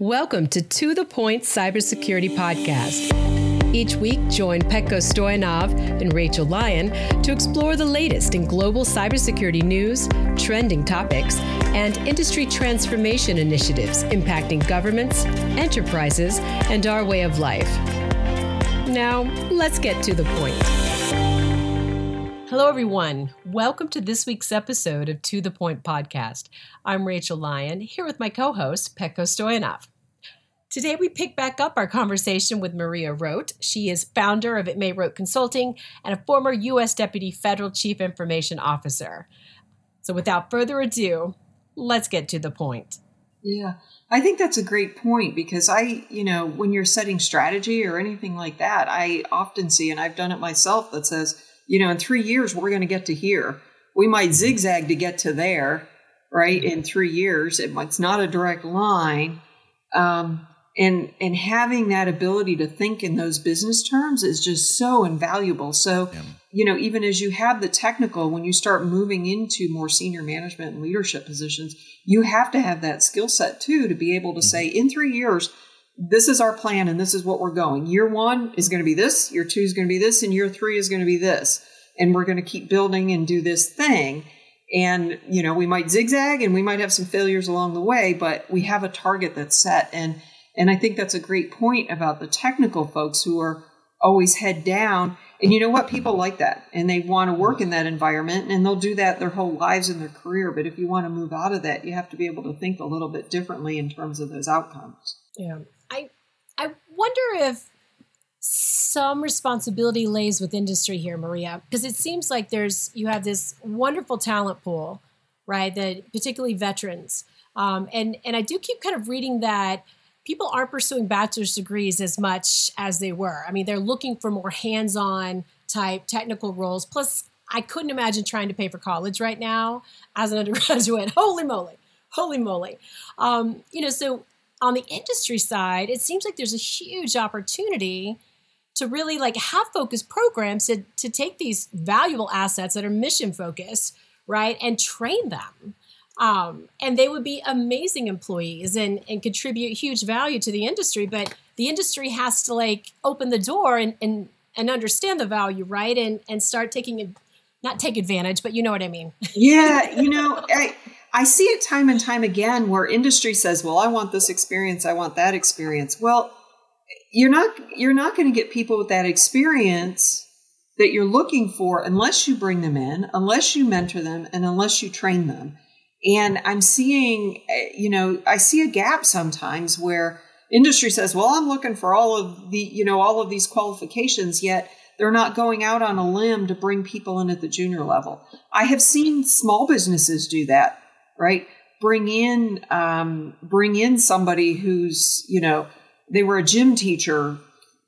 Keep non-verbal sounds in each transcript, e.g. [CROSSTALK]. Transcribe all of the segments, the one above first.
Welcome to To The Point Cybersecurity Podcast. Each week, join Petko Stoyanov and Rachel Lyon to explore the latest in global cybersecurity news, trending topics, and industry transformation initiatives impacting governments, enterprises, and our way of life. Now, let's get to the point. Hello, everyone. Welcome to this week's episode of To the Point podcast. I'm Rachel Lyon, here with my co host, Petko Stoyanov. Today, we pick back up our conversation with Maria Roat. She is founder of It May Roat Consulting and a former U.S. Deputy Federal Chief Information Officer. So, without further ado, let's get to the point. Yeah, I think that's a great point because I, you know, when you're setting strategy or anything like that, I often see, and I've done it myself, that says, you know, in three years, we're going to get to here. We might zigzag to get to there, right? In three years, it's not a direct line. Um, and and having that ability to think in those business terms is just so invaluable. So, yeah. you know, even as you have the technical, when you start moving into more senior management and leadership positions, you have to have that skill set too to be able to mm-hmm. say, in three years, this is our plan and this is what we're going. Year one is going to be this, year two is going to be this, and year three is going to be this. And we're going to keep building and do this thing. And, you know, we might zigzag and we might have some failures along the way, but we have a target that's set. And, and I think that's a great point about the technical folks who are always head down. And you know what? People like that and they want to work in that environment and they'll do that their whole lives in their career. But if you want to move out of that, you have to be able to think a little bit differently in terms of those outcomes. Yeah. I wonder if some responsibility lays with industry here, Maria, because it seems like there's you have this wonderful talent pool, right? That particularly veterans, um, and and I do keep kind of reading that people aren't pursuing bachelor's degrees as much as they were. I mean, they're looking for more hands-on type technical roles. Plus, I couldn't imagine trying to pay for college right now as an undergraduate. [LAUGHS] Holy moly, holy moly! Um, you know, so on the industry side, it seems like there's a huge opportunity to really like have focused programs to, to take these valuable assets that are mission focused, right, and train them. Um, and they would be amazing employees and, and contribute huge value to the industry. But the industry has to like open the door and, and, and understand the value, right? And, and start taking, not take advantage, but you know what I mean. yeah. You know, I, I see it time and time again where industry says, well, I want this experience. I want that experience. Well, you're not, you're not going to get people with that experience that you're looking for unless you bring them in, unless you mentor them, and unless you train them. And I'm seeing, eh, you know, I see a gap sometimes where industry says, well, I'm looking for all of the, you know, all of these qualifications, yet they're not going out on a limb to bring people in at the junior level. I have seen small businesses do that, right? Bring in, um, bring in somebody who's, you know, they were a gym teacher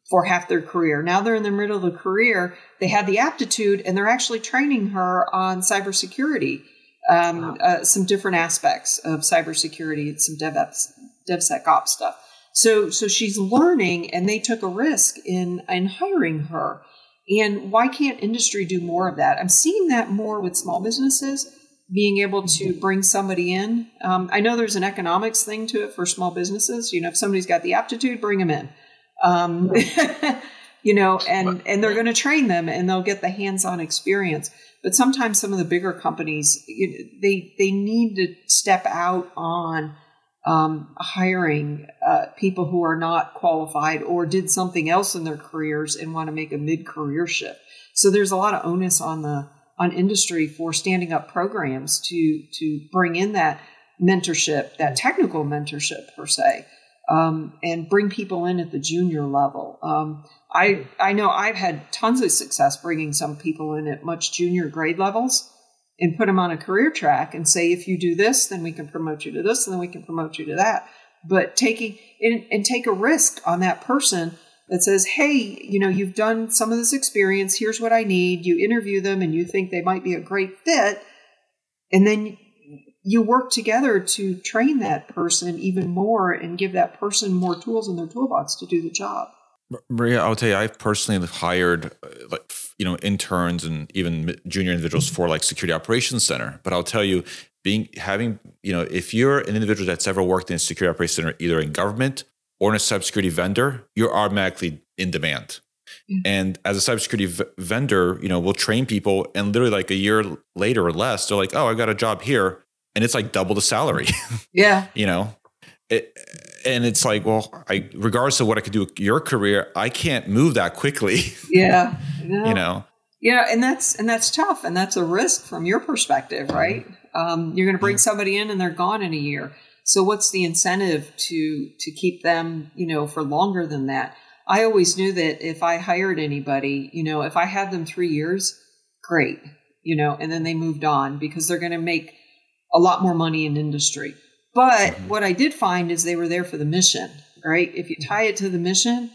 for half their career. Now they're in the middle of the career. They had the aptitude and they're actually training her on cybersecurity um, wow. uh, some different aspects of cybersecurity and some DevOps, DevSecOps stuff. So, so she's learning, and they took a risk in in hiring her. And why can't industry do more of that? I'm seeing that more with small businesses being able to bring somebody in. Um, I know there's an economics thing to it for small businesses. You know, if somebody's got the aptitude, bring them in. Um, [LAUGHS] you know, and and they're going to train them, and they'll get the hands-on experience. But sometimes some of the bigger companies, they they need to step out on um, hiring uh, people who are not qualified or did something else in their careers and want to make a mid-career shift. So there's a lot of onus on the on industry for standing up programs to to bring in that mentorship, that technical mentorship per se, um, and bring people in at the junior level. Um, I I know I've had tons of success bringing some people in at much junior grade levels and put them on a career track and say if you do this then we can promote you to this and then we can promote you to that but taking and, and take a risk on that person that says hey you know you've done some of this experience. Here's what i need. You interview them and you think they might be a great fit. And then you work together to train that person even more and give that person more tools in their toolbox to do the job. Maria, I'll tell you, I've personally hired uh, like you know interns and even junior individuals for like security operations center. But i'll tell you being having you know if you're an individual that's ever worked in a security operations center either in government or in a cybersecurity vendor you're automatically in demand mm-hmm. and as a cybersecurity v- vendor you know we'll train people and literally like a year later or less they're like oh i got a job here and it's like double the salary [LAUGHS] yeah you know it, and it's like, well, I regardless of what I could do with your career, I can't move that quickly. [LAUGHS] Yeah, you know. Yeah, and that's and that's tough, and that's a risk from your perspective, right? Um, you're going to bring somebody in, and they're gone in a year. So what's the incentive to to keep them, you know, for longer than that? I always knew that if I hired anybody, you know, if I had them three years, great, you know, and then they moved on because they're going to make a lot more money in industry. But mm-hmm. what I did find is they were there for the mission, right? If you tie it to the mission,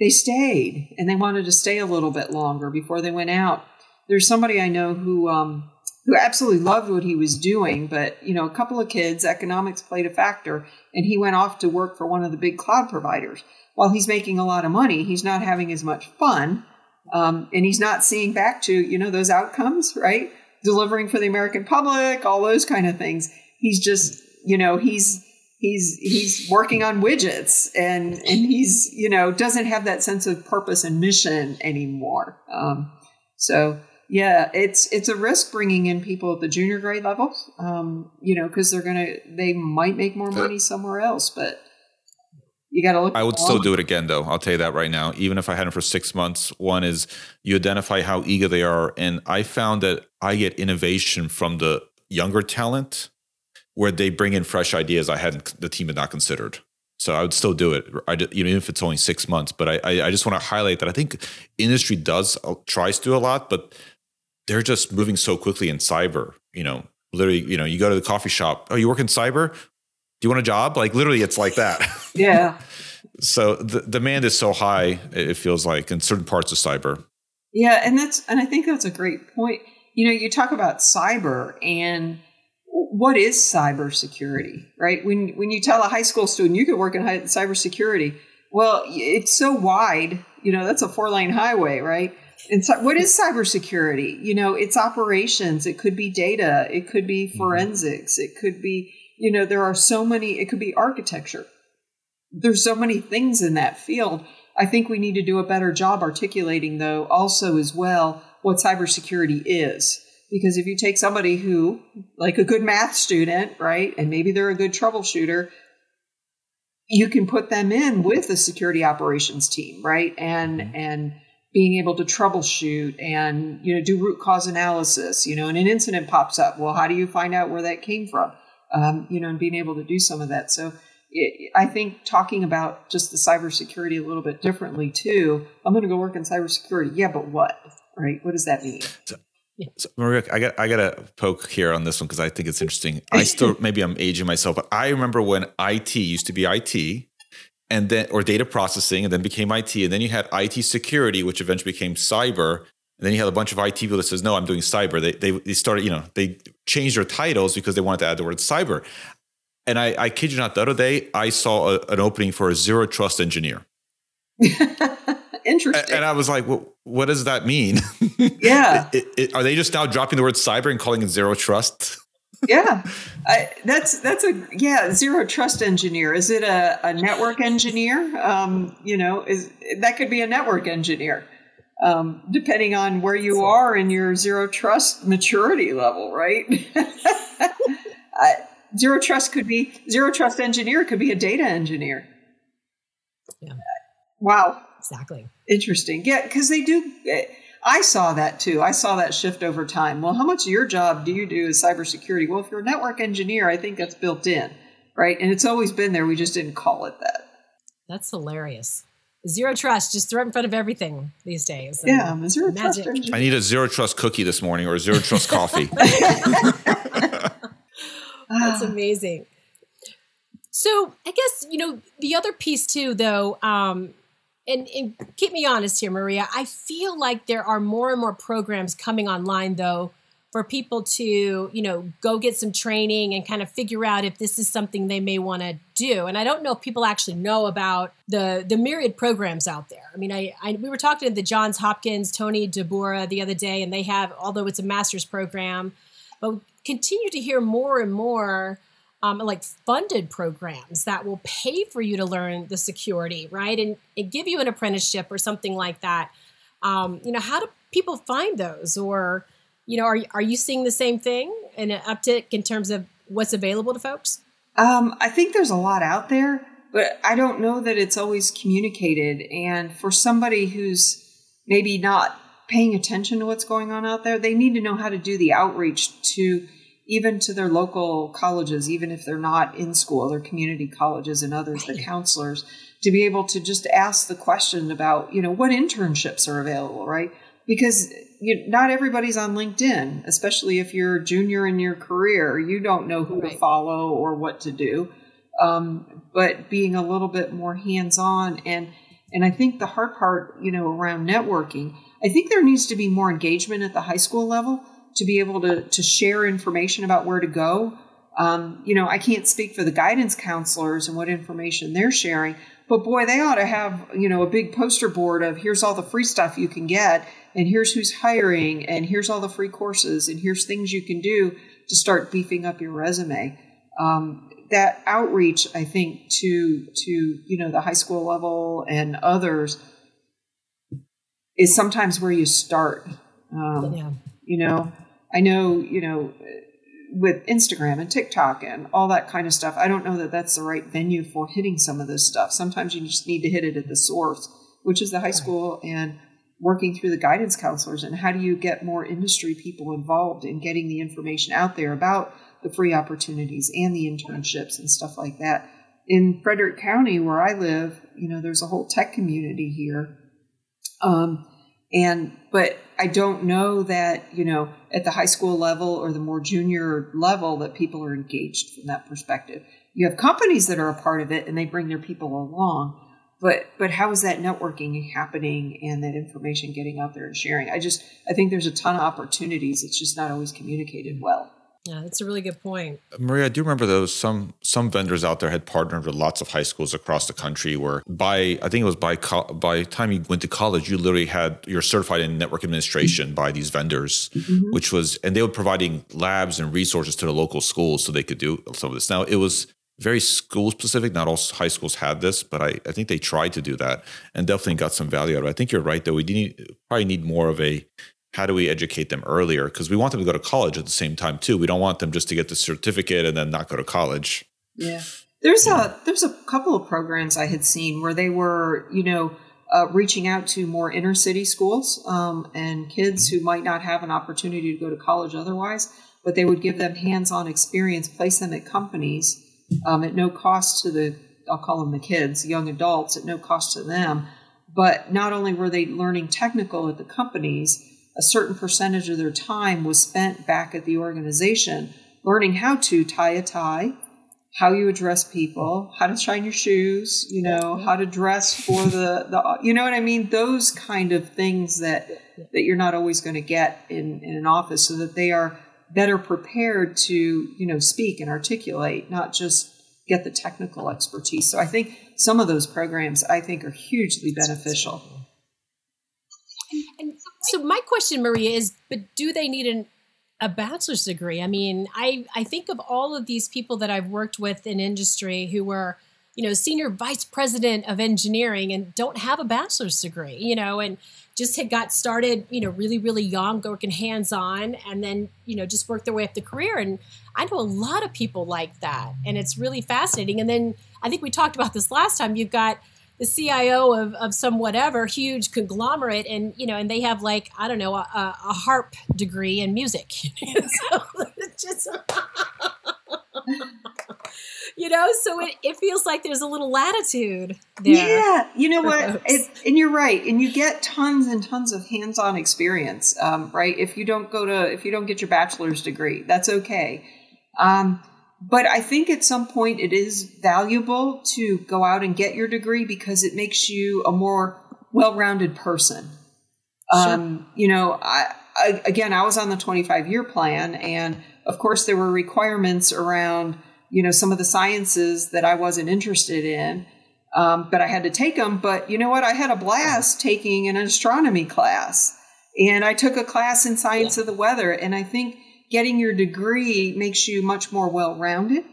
they stayed and they wanted to stay a little bit longer before they went out. There's somebody I know who um, who absolutely loved what he was doing, but you know, a couple of kids, economics played a factor, and he went off to work for one of the big cloud providers. While he's making a lot of money, he's not having as much fun, um, and he's not seeing back to you know those outcomes, right? Delivering for the American public, all those kind of things. He's just you know he's he's he's working on widgets and and he's you know doesn't have that sense of purpose and mission anymore um, so yeah it's it's a risk bringing in people at the junior grade level um, you know because they're gonna they might make more money somewhere else but you got to look i would still do it again though i'll tell you that right now even if i had them for six months one is you identify how eager they are and i found that i get innovation from the younger talent where they bring in fresh ideas I hadn't the team had not considered. So I would still do it, I, you know, even if it's only six months. But I, I, I just want to highlight that I think industry does uh, tries to do a lot, but they're just moving so quickly in cyber. You know, literally, you know, you go to the coffee shop. Oh, you work in cyber? Do you want a job? Like literally, it's like that. [LAUGHS] Yeah. so the demand is so high. It feels like in certain parts of cyber. Yeah, and that's and I think that's a great point. You know, you talk about cyber and what is cybersecurity, right? When when you tell a high school student you could work in cybersecurity, well, it's so wide. You know, that's a four lane highway, right? And so, what is cybersecurity? You know, it's operations. It could be data. It could be mm-hmm. forensics. It could be, you know, there are so many. It could be architecture. There's so many things in that field. I think we need to do a better job articulating, though, also as well, what cybersecurity is because if you take somebody who, like a good math student, right, and maybe they're a good troubleshooter, you can put them in with the security operations team, right? And mm-hmm. and being able to troubleshoot and you know do root cause analysis, you know, and an incident pops up. Well, how do you find out where that came from? Um, you know, and being able to do some of that. So it, I think talking about just the cybersecurity a little bit differently too. I'm going to go work in cybersecurity. Yeah, but what? Right? What does that mean? So yeah. So, Maria, I got I got to poke here on this one because I think it's interesting. I [LAUGHS] still maybe I'm aging myself, but I remember when IT used to be IT, and then or data processing, and then became IT, and then you had IT security, which eventually became cyber, and then you had a bunch of IT people that says, "No, I'm doing cyber." They they, they started, you know, they changed their titles because they wanted to add the word cyber. And I, I kid you not, the other day I saw a, an opening for a zero trust engineer. [LAUGHS] Interesting. And I was like, well, what does that mean? [LAUGHS] Yeah. it, it, are they just now dropping the word cyber and calling it zero trust? Yeah, I, that's that's a yeah zero trust engineer. Is it a, a network engineer? Um, you know, is that could be a network engineer, um, depending on where you are in your zero trust maturity level, right? [LAUGHS] zero trust could be zero trust engineer could be a data engineer. Yeah. Wow. Exactly. Interesting. Yeah, because they do. Eh, I saw that too. I saw that shift over time. Well, how much of your job do you do as cybersecurity? Well, if you're a network engineer, I think that's built in, right? And it's always been there. We just didn't call it that. That's hilarious. Zero trust, just throw it in front of everything these days. Yeah, I'm a zero magic. trust. Engineer. I need a zero trust cookie this morning or a zero trust coffee. [LAUGHS] That's amazing. So I guess you know the other piece too, though. Um, and, and, keep me honest here, Maria. I feel like there are more and more programs coming online, though, for people to, you know, go get some training and kind of figure out if this is something they may want to do. And I don't know if people actually know about the the myriad programs out there. I mean, I, I we were talking to the Johns Hopkins Tony Dahbura the other day, and they have, although it's a master's program, but continue to hear more and more um, like funded programs that will pay for you to learn the security, right? And, and give you an apprenticeship or something like that. Um, you know, how do people find those? Or, you know, are, are you seeing the same thing in an uptick in terms of what's available to folks? Um, I think there's a lot out there, but I don't know that it's always communicated. And for somebody who's maybe not paying attention to what's going on out there, they need to know how to do the outreach to even to their local colleges, even if they're not in school, their community colleges and others, right. the counselors, to be able to just ask the question about, you know, what internships are available, right? Because you, not everybody's on LinkedIn, especially if you're a junior in your career. You don't know who right. to follow or what to do. Um, but being a little bit more hands on and and I think the hard part, you know, around networking, I think there needs to be more engagement at the high school level to be able to, to share information about where to go. Um, you know, I can't speak for the guidance counselors and what information they're sharing, but boy, they ought to have, you know, a big poster board of here's all the free stuff you can get, and here's who's hiring, and here's all the free courses, and here's things you can do to start beefing up your resume. Um, that outreach, I think, to to you know the high school level and others is sometimes where you start. Um, yeah. You know, I know, you know, with Instagram and TikTok and all that kind of stuff, I don't know that that's the right venue for hitting some of this stuff. Sometimes you just need to hit it at the source, which is the high school and working through the guidance counselors. And how do you get more industry people involved in getting the information out there about the free opportunities and the internships and stuff like that? In Frederick County, where I live, you know, there's a whole tech community here. Um, and but I don't know that you know at the high school level or the more junior level that people are engaged from that perspective. You have companies that are a part of it and they bring their people along, but but how is that networking happening and that information getting out there and sharing? I just I think there's a ton of opportunities. It's just not always communicated well. Yeah, that's a really good point. Maria, I do remember those some some vendors out there had partnered with lots of high schools across the country where by I think it was by co- by time you went to college, you literally had you're certified in network administration by these vendors, mm-hmm. which was and they were providing labs and resources to the local schools so they could do some of this. Now it was very school specific. Not all high schools had this, but I, I think they tried to do that and definitely got some value out of it. I think you're right though. We need, probably need more of a how do we educate them earlier? Because we want them to go to college at the same time too. We don't want them just to get the certificate and then not go to college. Yeah, there's yeah. a there's a couple of programs I had seen where they were you know uh, reaching out to more inner city schools um, and kids who might not have an opportunity to go to college otherwise, but they would give them hands-on experience, place them at companies um, at no cost to the I'll call them the kids, young adults, at no cost to them. But not only were they learning technical at the companies, a certain percentage of their time was spent back at the organization learning how to tie a tie, how you address people, how to shine your shoes, you know, how to dress for the, the you know what I mean? Those kind of things that that you're not always going to get in, in an office so that they are better prepared to, you know, speak and articulate, not just get the technical expertise. So I think some of those programs I think are hugely beneficial. So my question, Maria, is: But do they need an, a bachelor's degree? I mean, I I think of all of these people that I've worked with in industry who were, you know, senior vice president of engineering and don't have a bachelor's degree, you know, and just had got started, you know, really really young, working hands on, and then you know just worked their way up the career. And I know a lot of people like that, and it's really fascinating. And then I think we talked about this last time. You've got the CIO of, of some whatever huge conglomerate, and you know, and they have like I don't know a, a harp degree in music. [LAUGHS] so just [LAUGHS] you know, so it, it feels like there's a little latitude there. Yeah, you know what, it, and you're right, and you get tons and tons of hands-on experience, um, right? If you don't go to if you don't get your bachelor's degree, that's okay. Um, but I think at some point it is valuable to go out and get your degree because it makes you a more well-rounded person. Sure. Um, you know, I I, again, I was on the 25 year plan, and of course, there were requirements around you know some of the sciences that I wasn't interested in. Um, but I had to take them. But you know what? I had a blast taking an astronomy class, and I took a class in science of the weather. And I think getting your degree makes you much more well rounded.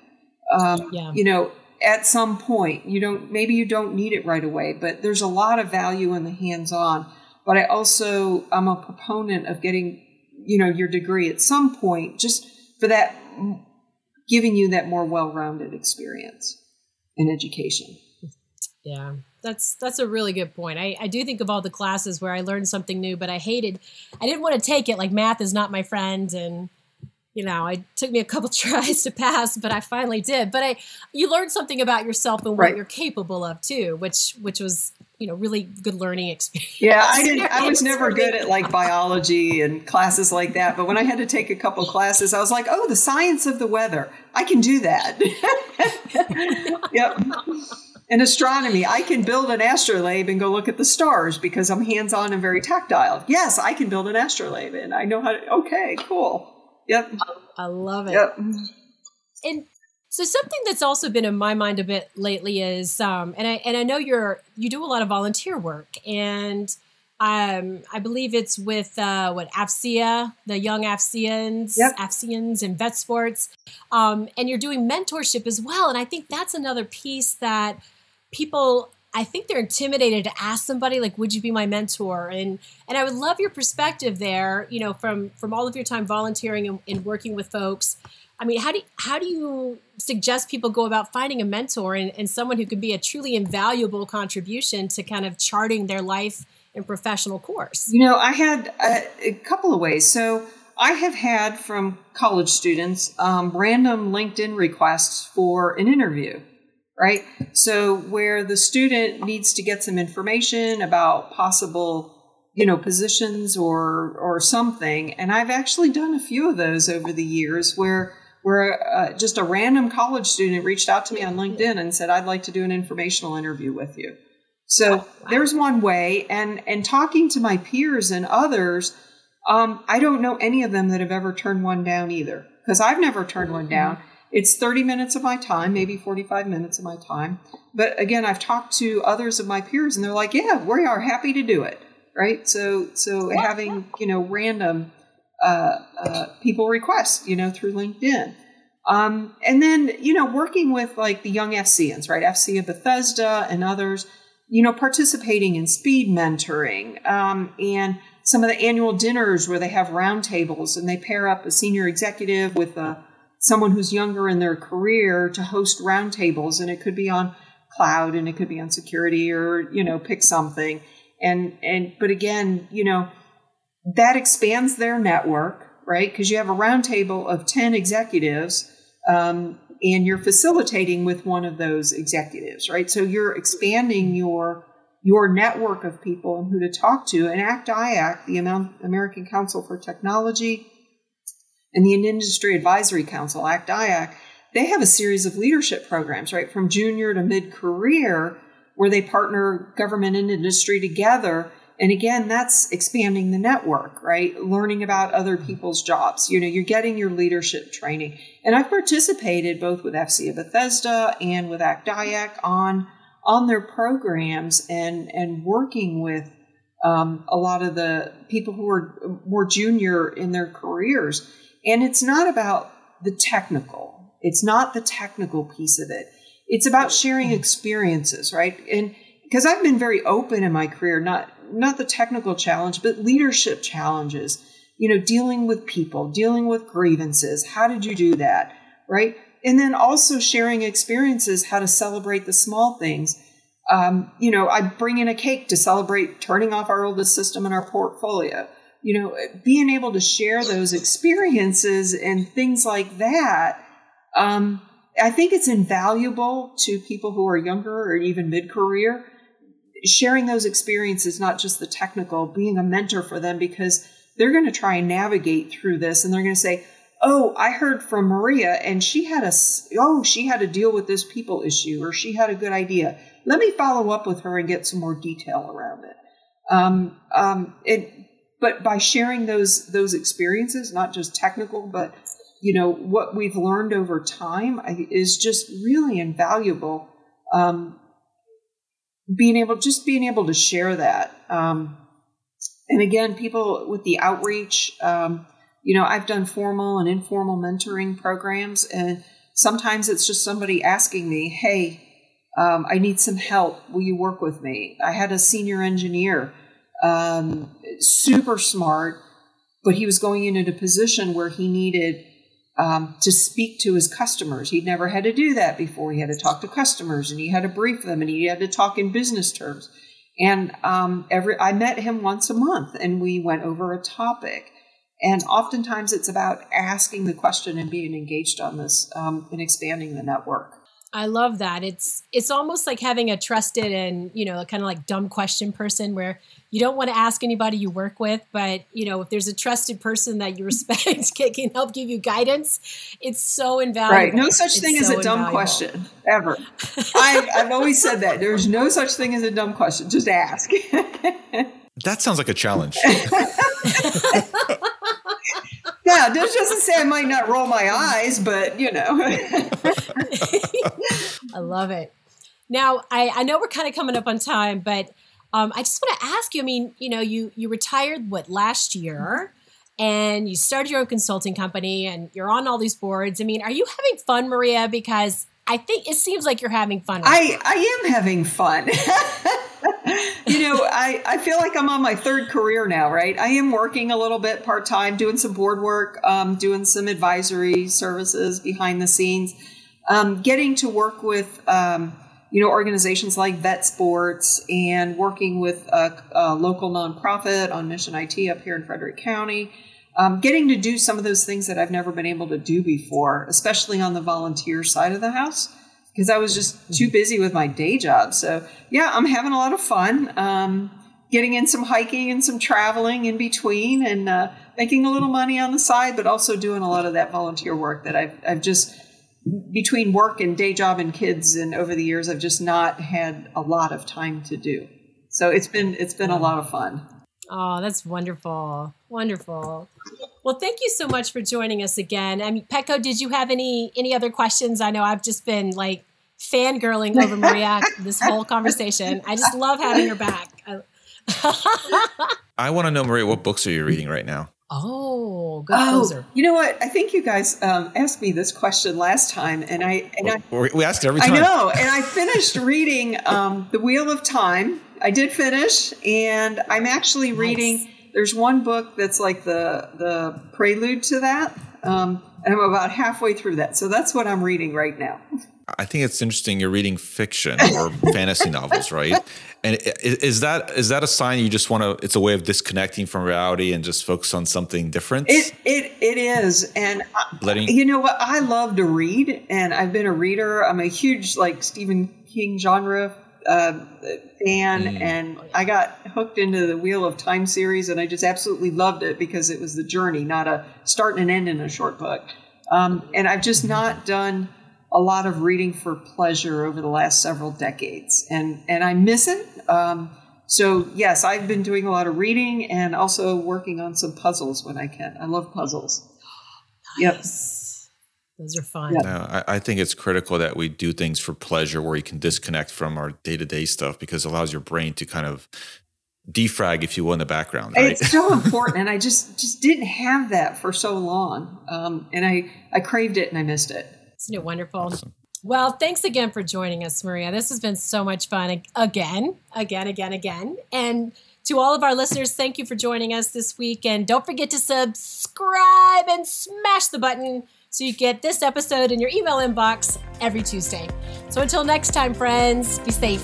Um, yeah. You know, at some point, you don't maybe you don't need it right away, but there's a lot of value in the hands on. But I also I'm a proponent of getting you know your degree at some point, just for that giving you that more well rounded experience in education. Yeah, that's that's a really good point. I, I do think of all the classes where I learned something new, but I hated, I didn't want to take it. Like math is not my friend, and you know, it took me a couple [LAUGHS] tries to pass, but I finally did. But I, you learn something about yourself and what right. you're capable of too, which which was you know really good learning [LAUGHS] experience. Yeah, I didn't. I was [LAUGHS] never good at like biology and classes like that. But when I had to take a couple classes, I was like, oh, the science of the weather, I can do that. yep in astronomy, I can build an astrolabe and go look at the stars because I'm hands on and very tactile. Yes, I can build an astrolabe and I know how to. Okay, cool. Yep. I love it. Yep. And so something that's also been in my mind a bit lately is, um, and I and I know you're you do a lot of volunteer work, and um, I believe it's with uh, what AFCEA, the young AFCEANs, yep. AFCEANs and VETSports, um, and you're doing mentorship as well. And I think that's another piece that people I think they're intimidated to ask somebody like, "Would you be my mentor?" and and I would love your perspective there. You know, from from all of your time volunteering and, and working with folks. I mean, how do you, how do you suggest people go about finding a mentor and, and someone who can be a truly invaluable contribution to kind of charting their life and professional course? You know, I had a, a couple of ways. So I have had from college students um, random LinkedIn requests for an interview right? So where the student needs to get some information about possible, you know, positions or or something, and I've actually done a few of those over the years where where uh, just a random college student reached out to me on LinkedIn and said, "I'd like to do an informational interview with you." So wow. there's one way, and and talking to my peers and others, um, I don't know any of them that have ever turned one down either because I've never turned one down. It's 30 minutes of my time, maybe 45 minutes of my time. But again, I've talked to others of my peers and they're like, yeah, we are happy to do it. Right. So, so having, you know, random uh, uh, people request, you know, through LinkedIn. Um, and then, you know, working with like the young AFCEANs, right? AFCEA Bethesda and others, you know, participating in speed mentoring um, and some of the annual dinners where they have roundtables and they pair up a senior executive with a someone who's younger in their career to host roundtables, and it could be on cloud and it could be on security or you know pick something. And and but again you know that expands their network right? Because you have a roundtable of 10 executives um, and you're facilitating with one of those executives right? So you're expanding your your network of people and who to talk to and ACT IAC the american council for technology and the Industry Advisory Council, ACT IAC, they have a series of leadership programs, right, from junior to mid career, where they partner government and industry together. And again, that's expanding the network, right? Learning about other people's jobs. You know, you're getting your leadership training. And I've participated both with AFCEA Bethesda and with ACT IAC on, on their programs and, and working with um, a lot of the people who are more junior in their careers and it's not about the technical, it's not the technical piece of it. It's about sharing experiences, right? And because I've been very open in my career, not not the technical challenge, but leadership challenges. You know, dealing with people, dealing with grievances. How did you do that? Right? And then also sharing experiences, how to celebrate the small things. Um, you know, I bring in a cake to celebrate turning off our oldest system in our portfolio you know, being able to share those experiences and things like that, um, I think it's invaluable to people who are younger or even mid career. Sharing those experiences, not just the technical, being a mentor for them because they're going to try and navigate through this and they're going to say, Oh, I heard from Maria and she had a, oh, she had to deal with this people issue or she had a good idea. Let me follow up with her and get some more detail around it. Um, um, it but by sharing those those experiences, not just technical, but you know what we've learned over time is just really invaluable. Um, being able, just being able to share that. Um, and again, people with the outreach, um, you know, I've done formal and informal mentoring programs, and sometimes it's just somebody asking me, "Hey, um, I need some help. Will you work with me?" I had a senior engineer, um, super smart, but he was going into a position where he needed um, to speak to his customers. He'd never had to do that before. He had to talk to customers, and he had to brief them, and he had to talk in business terms. And um, every I met him once a month, and we went over a topic. And oftentimes, it's about asking the question and being engaged on this um, and expanding the network. I love that. It's it's almost like having a trusted and you know kind of like dumb question person where you don't want to ask anybody you work with, but you know if there's a trusted person that you [LAUGHS] respect can help give you guidance, it's so invaluable. Right. No such it's thing so as a dumb invaluable. question ever. [LAUGHS] I've, I've always said that there's no such thing as a dumb question. Just ask. that sounds like a challenge. [LAUGHS] yeah, this doesn't say I might not roll my eyes, but you know. [LAUGHS] I love it. Now, I, I know we're kind of coming up on time, but um, I just want to ask you. I mean, you know, you you retired what last year, and you started your own consulting company, and you're on all these boards. I mean, are you having fun, Maria? Because I think it seems like you're having fun. I I am having fun. [LAUGHS] you know, I, I feel like I'm on my third career now, right? I am working a little bit part time, doing some board work, um, doing some advisory services behind the scenes, um, getting to work with, um, you know, organizations like VETSports and working with a, a, local nonprofit on Mission IT up here in Frederick County. Um, getting to do some of those things that I've never been able to do before, especially on the volunteer side of the house because I was just too busy with my day job. So yeah, I'm having a lot of fun. Um, getting in some hiking and some traveling in between, and uh, making a little money on the side, but also doing a lot of that volunteer work that I've I've just between work and day job and kids and over the years I've just not had a lot of time to do. So it's been it's been a lot of fun. Oh, that's wonderful. Wonderful. Well, thank you so much for joining us again. I mean, Petko, did you have any any other questions? I know I've just been like fangirling over Maria [LAUGHS] this whole conversation. I just love having her back. I [LAUGHS] want to know, Maria, what books are you reading right now? Oh, good oh, You know what? I think you guys um, asked me this question last time, and I and I we ask it every time. I know, and I [LAUGHS] finished reading um, The Wheel of Time. I did finish, and I'm actually nice. reading. There's one book that's like the the prelude to that, um, and I'm about halfway through that. So that's what I'm reading right now. I think it's interesting. You're reading fiction or fantasy [LAUGHS] novels, right? And is that is that a sign you just want to? It's a way of disconnecting from reality and just focus on something different. It it it is, and Letting, you know what? I love to read, and I've been a reader. I'm a huge like Stephen King genre uh, fan, mm. and I got hooked into the Wheel of Time series, and I just absolutely loved it because it was the journey, not a start and an end in a short book. Um, and I've just not done a lot of reading for pleasure over the last several decades, and and I miss it. Um, so yes, I've been doing a lot of reading and also working on some puzzles when I can. I love puzzles. [GASPS] Nice. Yep. Those are fun. Yep. I, I, think it's critical that we do things for pleasure where you can disconnect from our day to day stuff because it allows your brain to kind of defrag, if you will, in the background. Right? It's so important, and I just just didn't have that for so long, um, and I I craved it and I missed it. Isn't it wonderful? Awesome. Well, thanks again for joining us, Maria. This has been so much fun again, again, again, again. And to all of our listeners, thank you for joining us this week. And don't forget to subscribe and smash the button so you get this episode in your email inbox every Tuesday. So until next time, friends, be safe.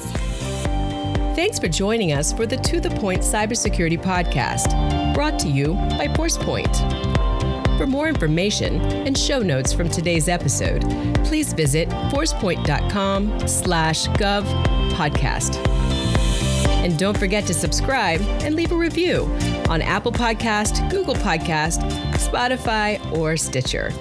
Thanks for joining us for the To The Point Cybersecurity Podcast, brought to you by Forcepoint. For more information and show notes from today's episode, please visit forcepoint.com slash gov podcast. And don't forget to subscribe and leave a review on Apple Podcast, Google Podcast, Spotify, or Stitcher.